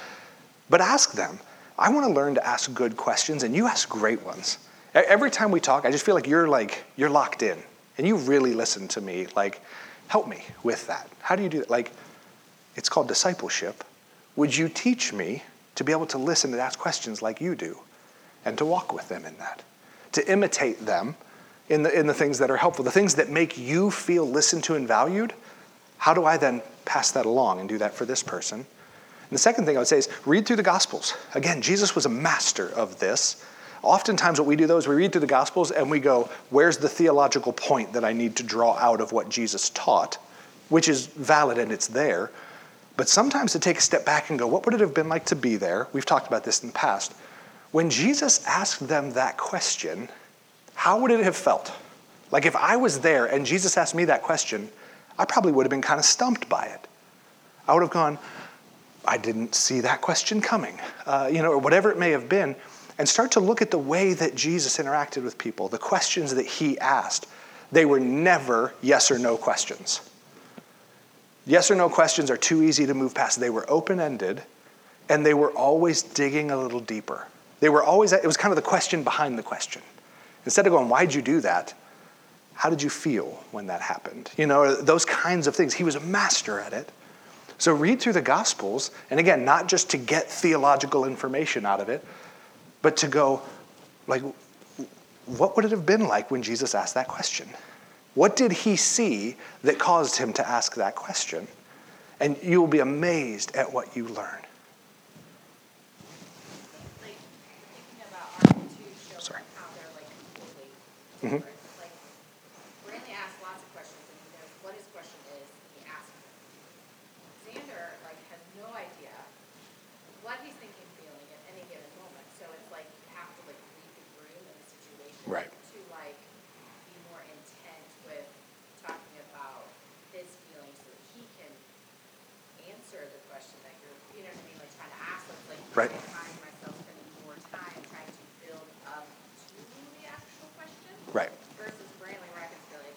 A: But ask them. I want to learn to ask good questions, and you ask great ones. Every time we talk, I just feel like you're like you're locked in, and you really listen to me. Like, help me with that. How do you do that? Like, it's called discipleship. Would you teach me to be able to listen and ask questions like you do, and to walk with them in that, to imitate them in the, in the things that are helpful, the things that make you feel listened to and valued, how do I then pass that along and do that for this person? And the second thing I would say is read through the Gospels. Again, Jesus was a master of this. Oftentimes, what we do though is we read through the Gospels and we go, where's the theological point that I need to draw out of what Jesus taught? Which is valid and it's there. But sometimes to take a step back and go, what would it have been like to be there? We've talked about this in the past. When Jesus asked them that question, how would it have felt? Like if I was there and Jesus asked me that question, I probably would have been kind of stumped by it. I would have gone, I didn't see that question coming, uh, you know, or whatever it may have been, and start to look at the way that Jesus interacted with people, the questions that he asked. They were never yes or no questions. Yes or no questions are too easy to move past. They were open ended, and they were always digging a little deeper. They were always, it was kind of the question behind the question. Instead of going, why'd you do that? How did you feel when that happened? You know, those kinds of things. He was a master at it. So read through the Gospels, and again, not just to get theological information out of it, but to go, like, what would it have been like when Jesus asked that question? What did he see that caused him to ask that question? And you'll be amazed at what you learn.
B: Like, thinking about our two
A: Sorry.
B: children, how they're like Brantley asks lots of questions, and he knows what his question is, and he asks it. Xander, like, has no idea what he's thinking, feeling at any given moment, so it's like you have to like read the room and the situation.
A: Right.
B: To like be more intent with talking about his feelings, so that he can answer the question that you're, you know what I mean, like trying to ask, so like.
A: Right.
B: I find myself spending more time trying to build up to the actual question.
A: Right.
B: Versus Brantley, where I can feel like,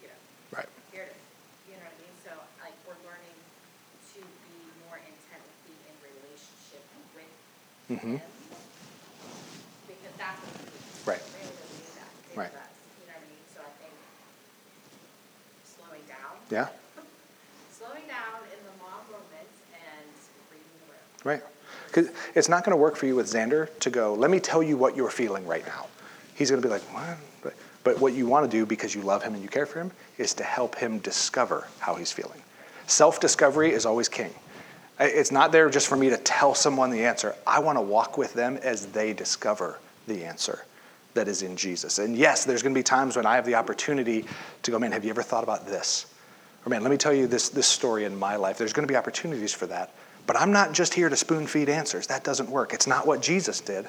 B: you know,
A: Right.
B: here it is, you know what I mean? So like, we're learning to be more intent with being in relationship with
A: Mhm.
B: him. Because that's what he needs.
A: Right.
B: Brantley doesn't need that, he
A: Right.
B: does, you know what I mean? So I think slowing down.
A: Yeah.
B: Slowing down in the mom moments and reading the room.
A: Right. Because it's not going to work for you with Xander to go, let me tell you what you're feeling right now. He's going to be like, what? But, but what you want to do because you love him and you care for him is to help him discover how he's feeling. Self discovery is always king. It's not there just for me to tell someone the answer. I want to walk with them as they discover the answer that is in Jesus. And yes, there's going to be times when I have the opportunity to go, man, have you ever thought about this? Or man, let me tell you this, this story in my life. There's going to be opportunities for that. But I'm not just here to spoon feed answers. That doesn't work. It's not what Jesus did.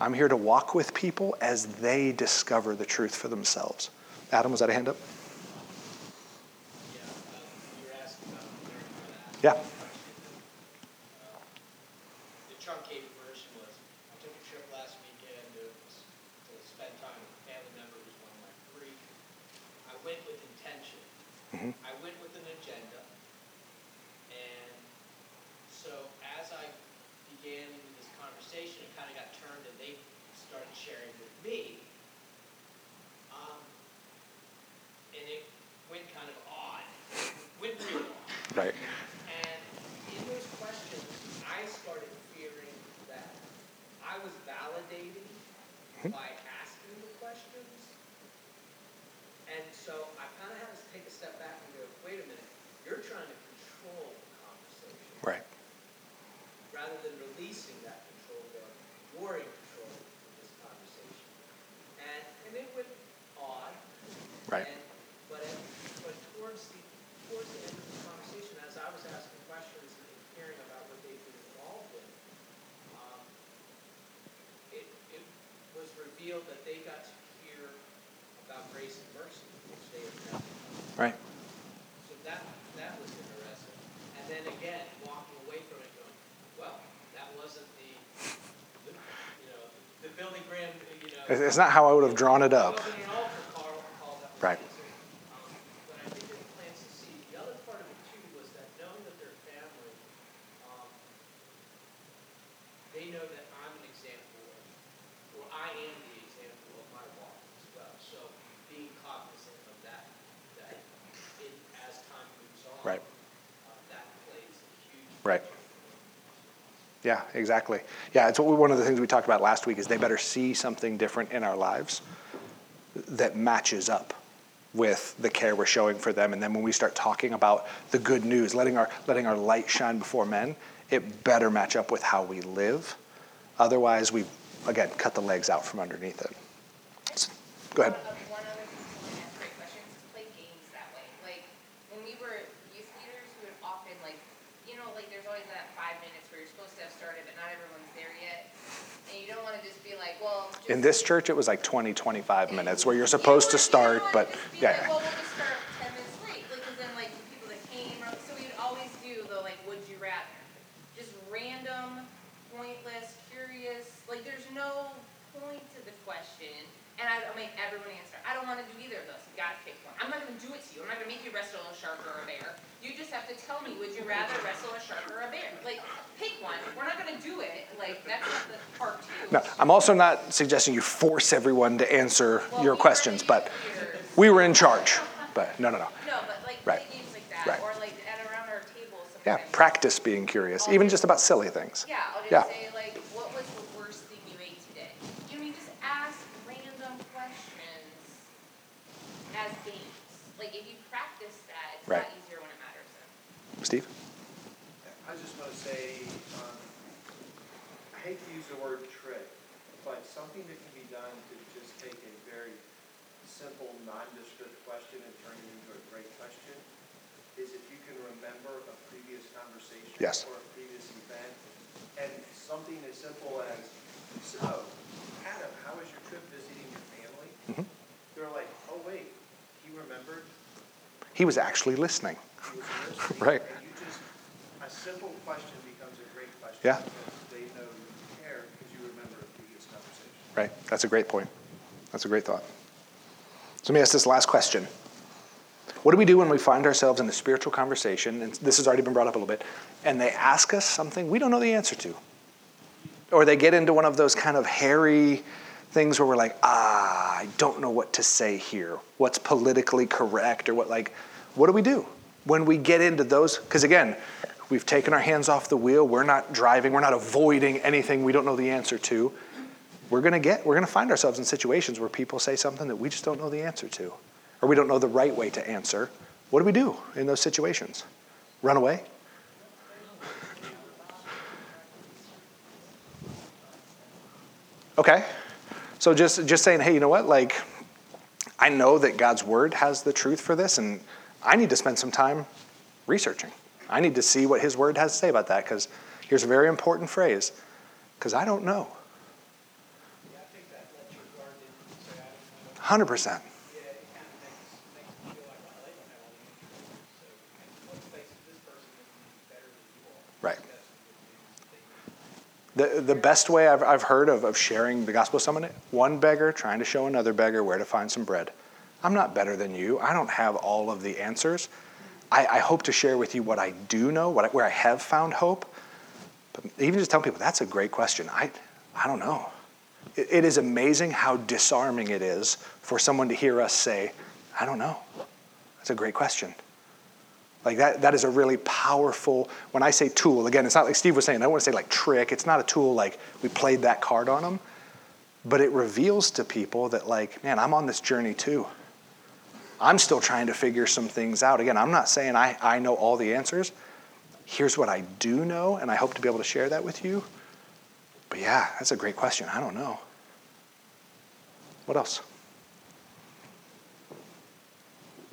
A: I'm here to walk with people as they discover the truth for themselves. Adam, was that a hand up?
D: Yeah, uh, you were asking about learning how to ask.
A: Yeah.
D: The truncated version was, I took a trip last weekend to, to spend time with a family member who's one of my Greek. I went with intention.
A: Mhm.
D: I went with an agenda. And so as I began into this conversation, it kind of got turned and they started sharing with me. Um, and it went kind of odd, went real odd.
A: Right.
D: And in those questions, I started fearing that Validating hmm? by asking the questions. And so I kind of had to take a step back and go, wait a minute, you're trying to control the conversation.
A: Right.
D: Rather than releasing that control, going, you're in control of this conversation. And, and it went odd.
A: Right.
D: And, but, it, but towards the, towards the end of the conversation, as I was asking questions and hearing about what they've been involved in, um, it, it was revealed that they got to hear about grace and mercy, which they had never.
A: Right.
D: So that, that was interesting. And then again, walking away from it going, well, that wasn't the, the, you know, the Billy Graham, you know.
A: It's not how I would have drawn it up.
D: It wasn't an altar call, call that was
A: Right.
D: answered. Um, But I think it plants a seed. The other part of it too was that knowing that their family, um, they know that I'm an example of, or I am the example of my walk as well. So being cognizant of that, that it, as time moves on.
A: Right.
D: uh, That plays a huge.
A: Right.
D: role.
A: Yeah, exactly. Yeah, it's we, one of the things we talked about last week is they better see something different in our lives that matches up with the care we're showing for them. And then when we start talking about the good news, letting our letting our light shine before men, it better match up with how we live. Otherwise, we again cut the legs out from underneath it. S- Go ahead.
B: One of- one other thing I want to ask great questions, is play games that way. Like, when we were youth leaders, we would often like, you know, like there's always that five minutes where you're supposed to have started, but not everyone's there yet. And you don't want to just be like, well. just-
A: In this church, it was like 20, 25 minutes where you're supposed to
B: don't
A: start, but yeah.
B: pointless, curious, like, there's no point to the question, and I, I'll make everyone answer. I don't wanna do either of those, you gotta pick one. I'm not gonna do it to you, I'm not gonna make you wrestle a shark or a bear. You just have to tell me, would you rather wrestle a shark or a bear? Like, pick one, we're not gonna do it, like, that's not the part two.
A: No, I'm also not suggesting you force everyone to answer
B: Well,
A: your
B: we
A: questions, but
B: leaders.
A: we were in charge. But no, no, no.
B: No, but like
A: Right.
B: play games like that,
A: Right.
B: or like at around our table
A: Yeah, practice being curious, even just about silly things.
B: Yeah, I'll
A: Yeah.
B: say like, what was the worst thing you ate today? You mean just ask random questions as games. Like if you practice that, it's a
A: Right.
B: lot easier when it matters then.
A: Steve?
E: I just want to say, um, I hate to use the word trick, but something that can be done to just take a very simple, nondescript question and turn it into a great question is if you can remember a previous conversation.
A: Yes.
E: Or a previous event, and something as simple as, so, Adam, how was your trip visiting your family?
A: Mhm.
E: They're like, oh, wait, he remembered,
A: He was actually listening.
E: He was listening.
A: Right.
E: Just, a simple question becomes a great question.
A: Yeah.
E: They know you care because you remember a previous conversation.
A: Right. That's a great point. That's a great thought. So let me ask this last question. What do we do when we find ourselves in a spiritual conversation, and this has already been brought up a little bit, and they ask us something we don't know the answer to? Or they get into one of those kind of hairy things where we're like, ah, I don't know what to say here. What's politically correct, or what, like, what do we do when we get into those? Because again, we've taken our hands off the wheel, we're not driving, we're not avoiding anything we don't know the answer to. We're going to get we're going to find ourselves in situations where people say something that we just don't know the answer to or we don't know the right way to answer. What do we do in those situations? Run away? Okay. So just just saying hey you know what? Like i know that god's word has the truth for this and i need to spend some time researching i need to see what his word has to say about that because here's a very important phrase because i don't know
D: Yeah, I think that lets your guard in and say, I don't know.
A: 100%
D: Yeah, it kind of makes, makes me feel like, well, they don't have all the answers. So, and let's face it, this person is better than you are.
A: Right.
D: The.
A: The, the best way I've, I've heard of, of sharing the gospel with someone, one beggar trying to show another beggar where to find some bread. I'm not better than you. I don't have all of the answers. I, I hope to share with you what I do know, what I, where I have found hope. But even just telling people, that's a great question. I, I don't know. It, it is amazing how disarming it is for someone to hear us say, I don't know. That's a great question. Like that, that is a really powerful, when I say tool, again, it's not like Steve was saying, I don't want to say like trick. It's not a tool like we played that card on them, but it reveals to people that, like, man, I'm on this journey too. I'm still trying to figure some things out. Again, I'm not saying I, I know all the answers. Here's what I do know, and I hope to be able to share that with you. But yeah, that's a great question. I don't know. What else?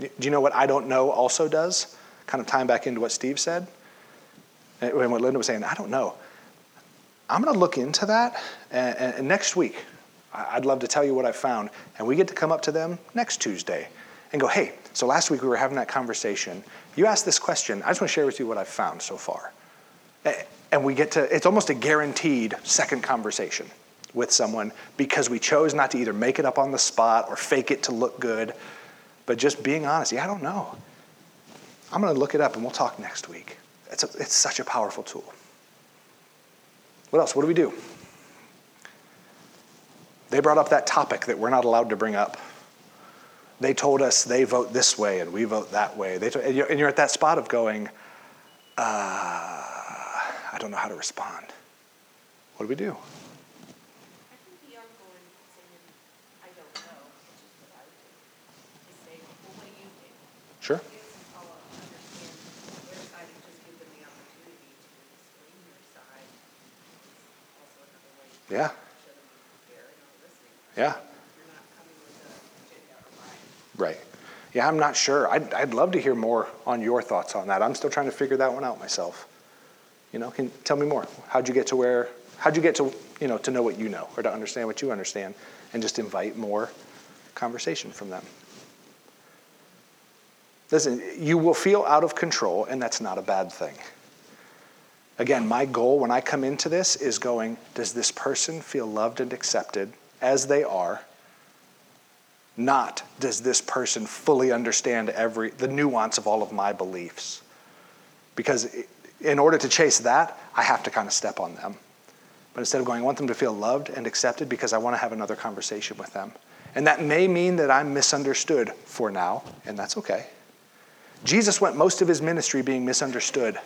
A: Do you know what I don't know also does? Kind of tying back into what Steve said eh, and what Linda was saying. I don't know. I'm going to look into that, and, and next week, I'd love to tell you what I found. And we get to come up to them next Tuesday and go, hey, so last week we were having that conversation. You asked this question. I just want to share with you what I've found so far. And we get to, it's almost a guaranteed second conversation with someone because we chose not to either make it up on the spot or fake it to look good, but just being honest. Yeah, I don't know. I'm going to look it up and we'll talk next week. It's, a, it's such a powerful tool. What else? What do we do? They brought up that topic that we're not allowed to bring up. They told us they vote this way and we vote that way. They and, you're, and you're at that spot of going, uh, I don't know how to respond. What do we do?
B: I think beyond going saying, I don't know, which is what I would do, is say, well, what do you think?
A: Sure.
B: It's all understand their side and just give them the opportunity to explain your side. It's also another way to
A: Yeah.
B: show them you care and are listening.
A: Yeah.
B: You're not coming with a agenda or bias.
A: Right. Yeah, I'm not sure. I'd, I'd love to hear more on your thoughts on that. I'm still trying to figure that one out myself. You know, can tell me more. How'd you get to where? How'd you get to you know to know what you know or to understand what you understand, and just invite more conversation from them. Listen, you will feel out of control, and that's not a bad thing. Again, my goal when I come into this is going, does this person feel loved and accepted as they are? Not does this person fully understand every the nuance of all of my beliefs. Because in order to chase that, I have to kind of step on them. But instead of going, I want them to feel loved and accepted because I want to have another conversation with them. And that may mean that I'm misunderstood for now, and that's okay. Jesus went most of his ministry being misunderstood.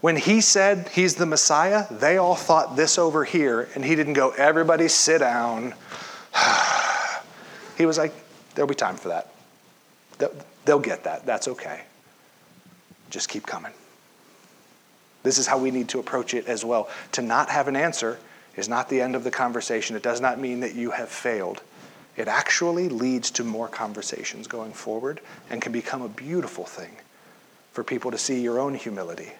A: When he said he's the Messiah, they all thought this over here, and he didn't go, everybody sit down. He was like, there'll be time for that. They'll, get that. That's okay. Just keep coming. This is how we need to approach it as well. To not have an answer is not the end of the conversation. It does not mean that you have failed. it actually leads to more conversations going forward and can become a beautiful thing for people to see your own humility.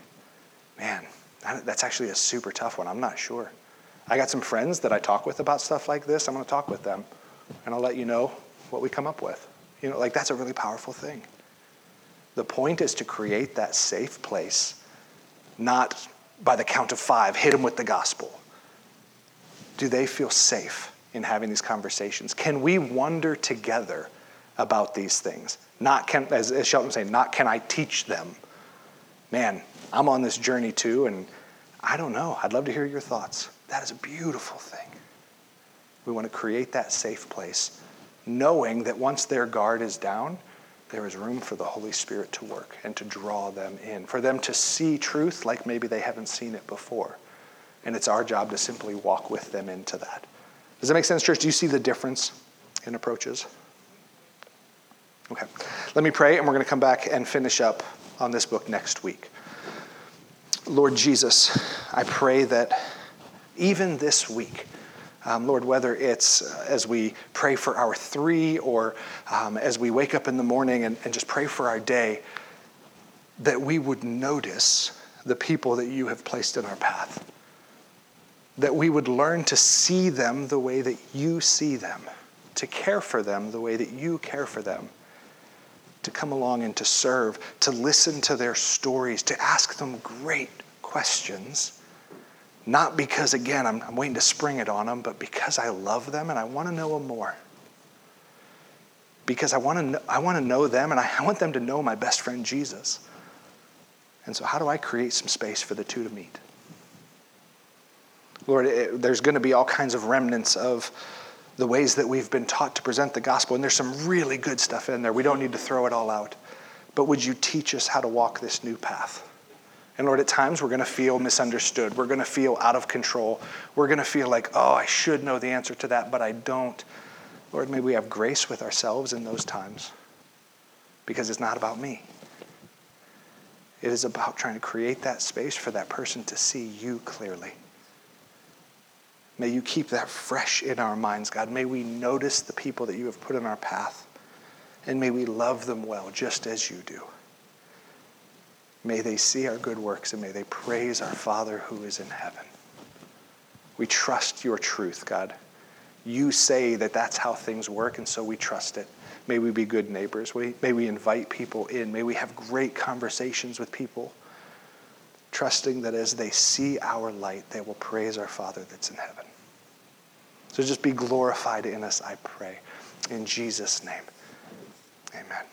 A: Man, that's actually a super tough one. I'm not sure. I got some friends that I talk with about stuff like this. I'm going to talk with them, and I'll let you know what we come up with. You know, like that's a really powerful thing. The point is to create that safe place, not by the count of five, hit them with the gospel. Do they feel safe in having these conversations? Can we wonder together about these things? Not can, as, as Shelton was saying, not can I teach them. Man, I'm on this journey too, and I don't know. I'd love to hear your thoughts. That is a beautiful thing. We want to create that safe place, knowing that once their guard is down, there is room for the Holy Spirit to work and to draw them in, for them to see truth like maybe they haven't seen it before. And it's our job to simply walk with them into that. Does that make sense, church? Do you see the difference in approaches? Okay. Let me pray, and we're going to come back and finish up on this book next week. Lord Jesus, I pray that even this week, um, Lord, whether it's uh, as we pray for our three or um, as we wake up in the morning and, and just pray for our day, that we would notice the people that you have placed in our path. That we would learn to see them the way that you see them, to care for them the way that you care for them, to come along and to serve, to listen to their stories, to ask them great questions not because, again, I'm, I'm waiting to spring it on them, but because I love them and I want to know them more. Because I want to know, I want to know them and I, want them to know my best friend Jesus. And so, how do I create some space for the two to meet? Lord, it, there's going to be all kinds of remnants of the ways that we've been taught to present the gospel, and there's some really good stuff in there. We don't need to throw it all out. But would you teach us how to walk this new path? And Lord, at times we're going to feel misunderstood. We're going to feel out of control. We're going to feel like, oh, I should know the answer to that, but I don't. Lord, may we have grace with ourselves in those times because it's not about me. It is about trying to create that space for that person to see you clearly. May you keep that fresh in our minds, God. May we notice the people that you have put in our path, and may we love them well, just as you do. May they see our good works and may they praise our Father who is in heaven. We trust your truth, God. You say that that's how things work, and so we trust it. May we be good neighbors. May we invite people in. May we have great conversations with people, trusting that as they see our light, they will praise our Father that's in heaven. So just be glorified in us, I pray. In Jesus' name, amen.